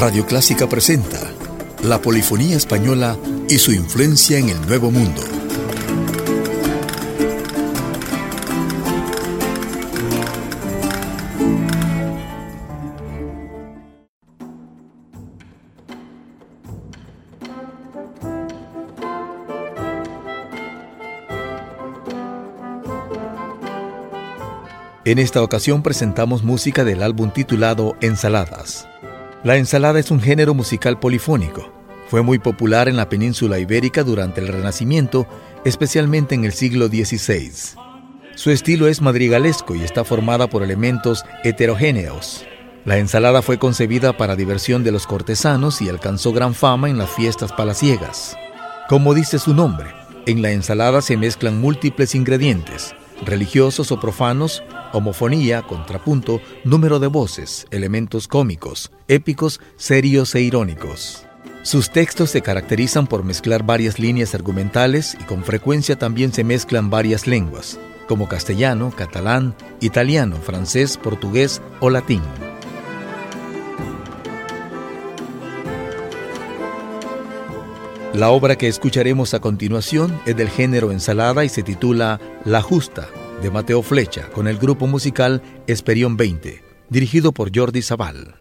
Radio Clásica presenta la polifonía española y su influencia en el Nuevo Mundo. En esta ocasión presentamos música del álbum titulado Ensaladas. La ensalada es un género musical polifónico. Fue muy popular en la península ibérica durante el Renacimiento, especialmente en el siglo XVI. Su estilo es madrigalesco y está formada por elementos heterogéneos. La ensalada fue concebida para diversión de los cortesanos y alcanzó gran fama en las fiestas palaciegas. Como dice su nombre, en la ensalada se mezclan múltiples ingredientes, religiosos o profanos, homofonía, contrapunto, número de voces, elementos cómicos, épicos, serios e irónicos. Sus textos se caracterizan por mezclar varias líneas argumentales y con frecuencia también se mezclan varias lenguas, como castellano, catalán, italiano, francés, portugués o latín. La obra que escucharemos a continuación es del género ensalada y se titula La Justa, de Mateo Flecha, con el grupo musical Esperión 20, dirigido por Jordi Zaval.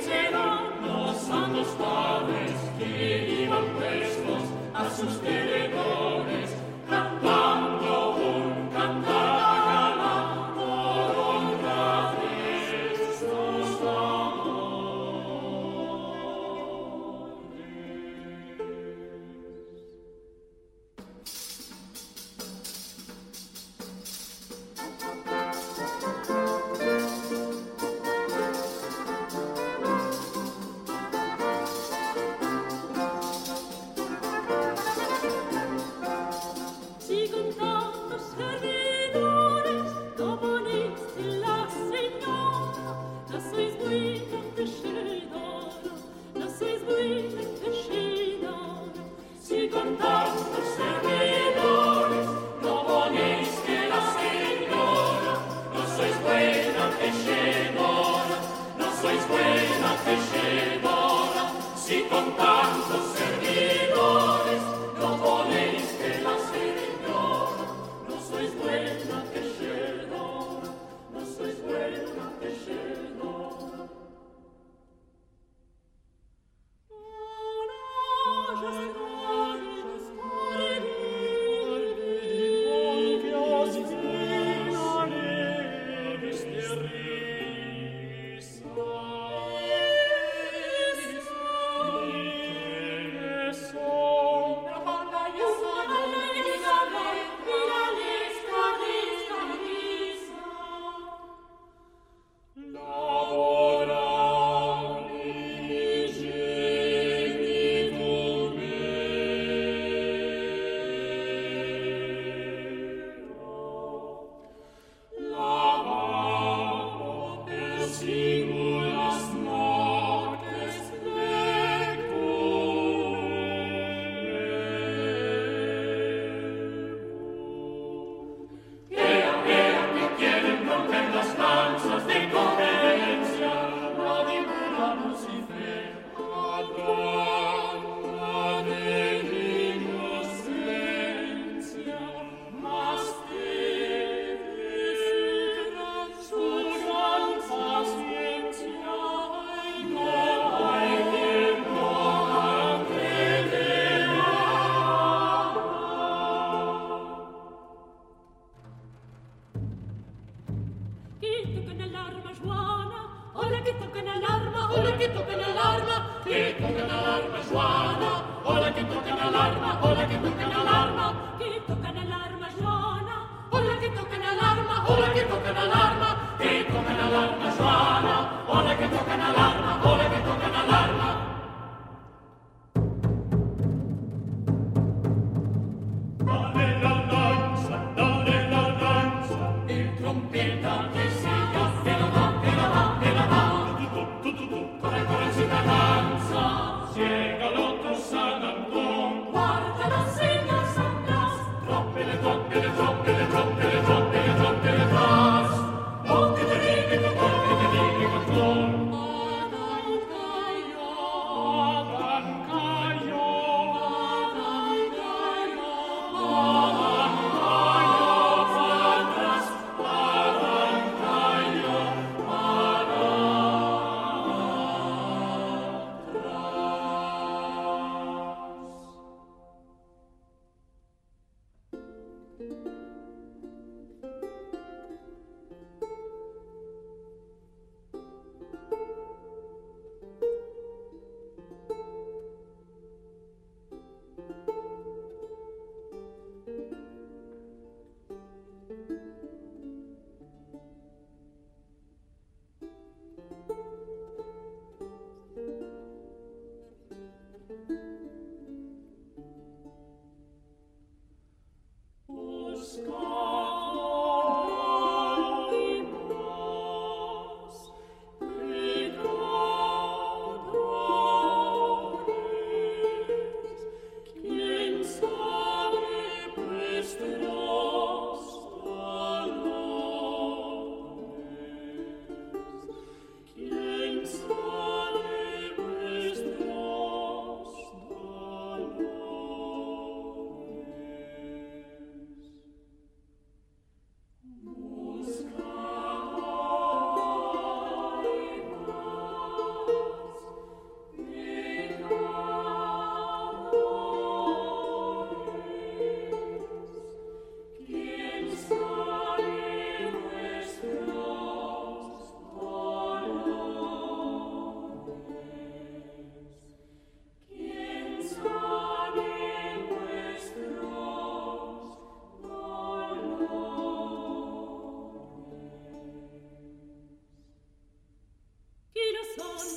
Santos Padres, que iban prestos a sus tenedores. toquen alarma, Joana, hola que toquen alarma, hola que toquen alarma, que toquen alarma, Joana, hola que toquen alarma, hola que toquen alarma.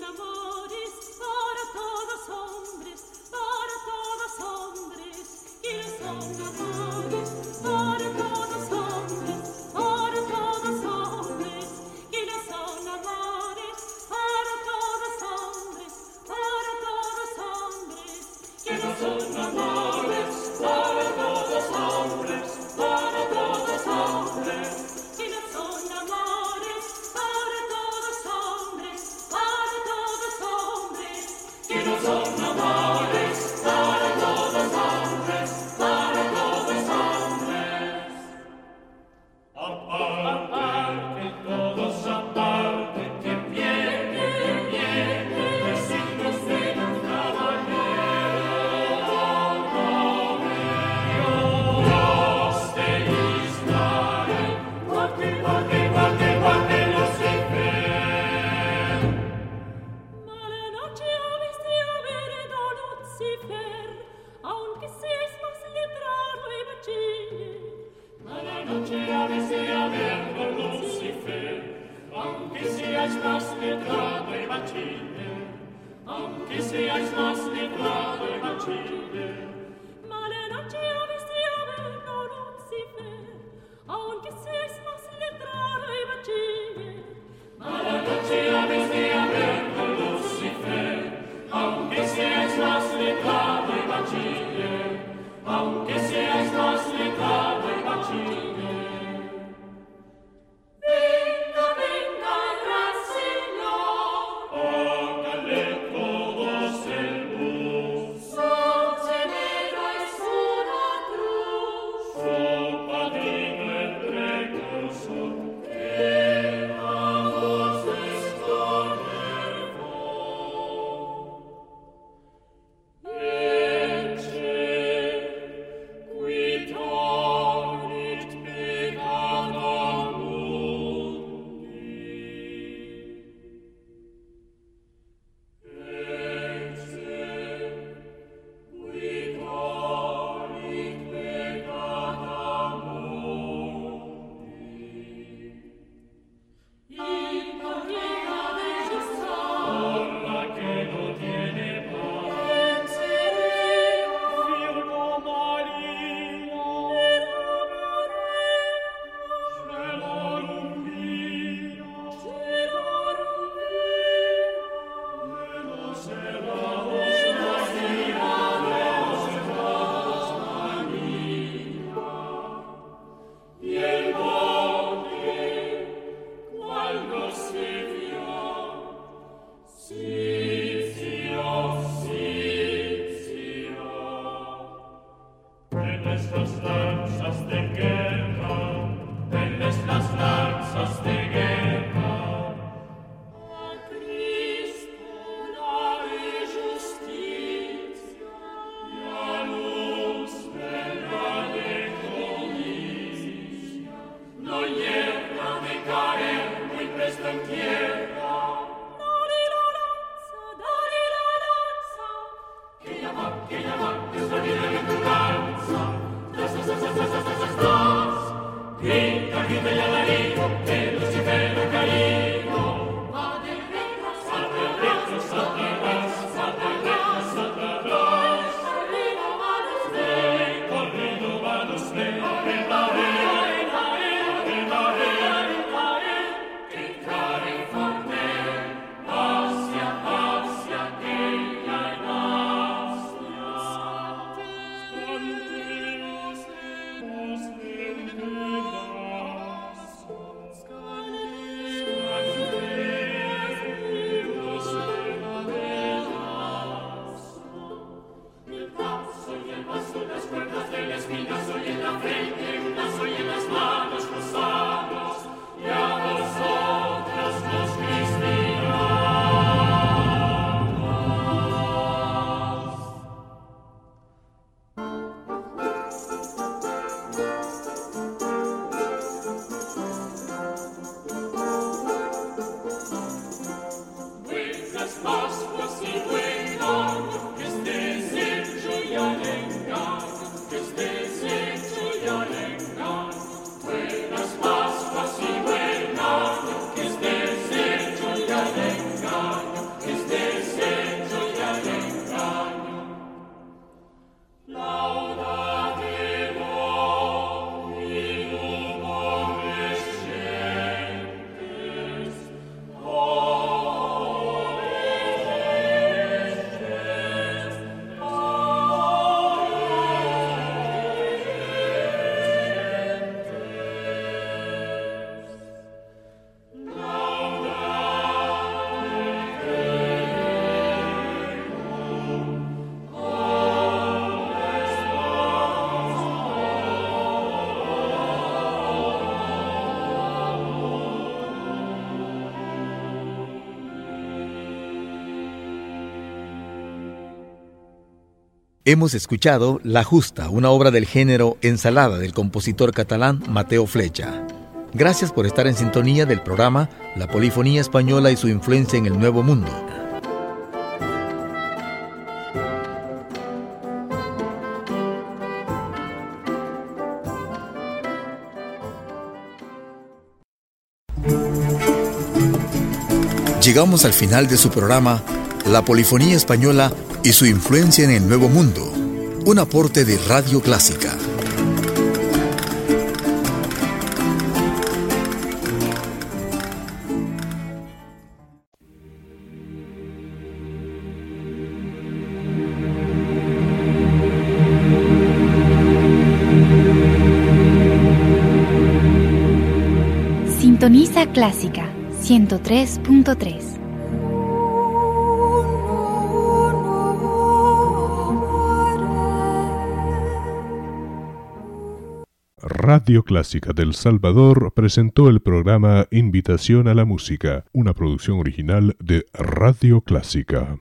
amor. Hemos escuchado La Justa, una obra del género Ensalada del compositor catalán Mateo Flecha. Gracias por estar en sintonía del programa La Polifonía Española y su influencia en el Nuevo Mundo. Llegamos al final de su programa la Polifonía Española y su influencia en el Nuevo Mundo, un aporte de Radio Clásica. Sintoniza Clásica 103.3. Radio Clásica del Salvador presentó el programa Invitación a la Música, una producción original de Radio Clásica.